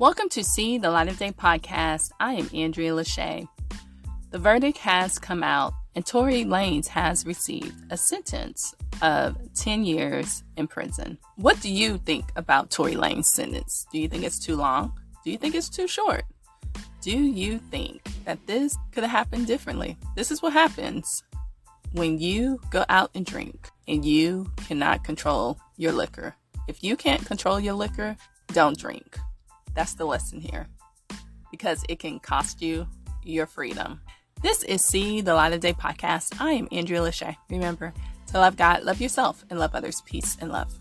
Welcome to See the Light of Day podcast. I am Andrea Lashea. The verdict has come out, and Tory Lanez has received a sentence of 10 years in prison. What do you think about Tory Lanez's sentence? Do you think it's too long? Do you think it's too short? Do you think that this could have happened differently? This is what happens when you go out and drink and you cannot control your liquor. If you can't control your liquor, don't drink. That's the lesson here because it can cost you your freedom. This is See the Light of Day podcast. I am Andrea Lashea. Remember to love God, love yourself, and love others. Peace and love.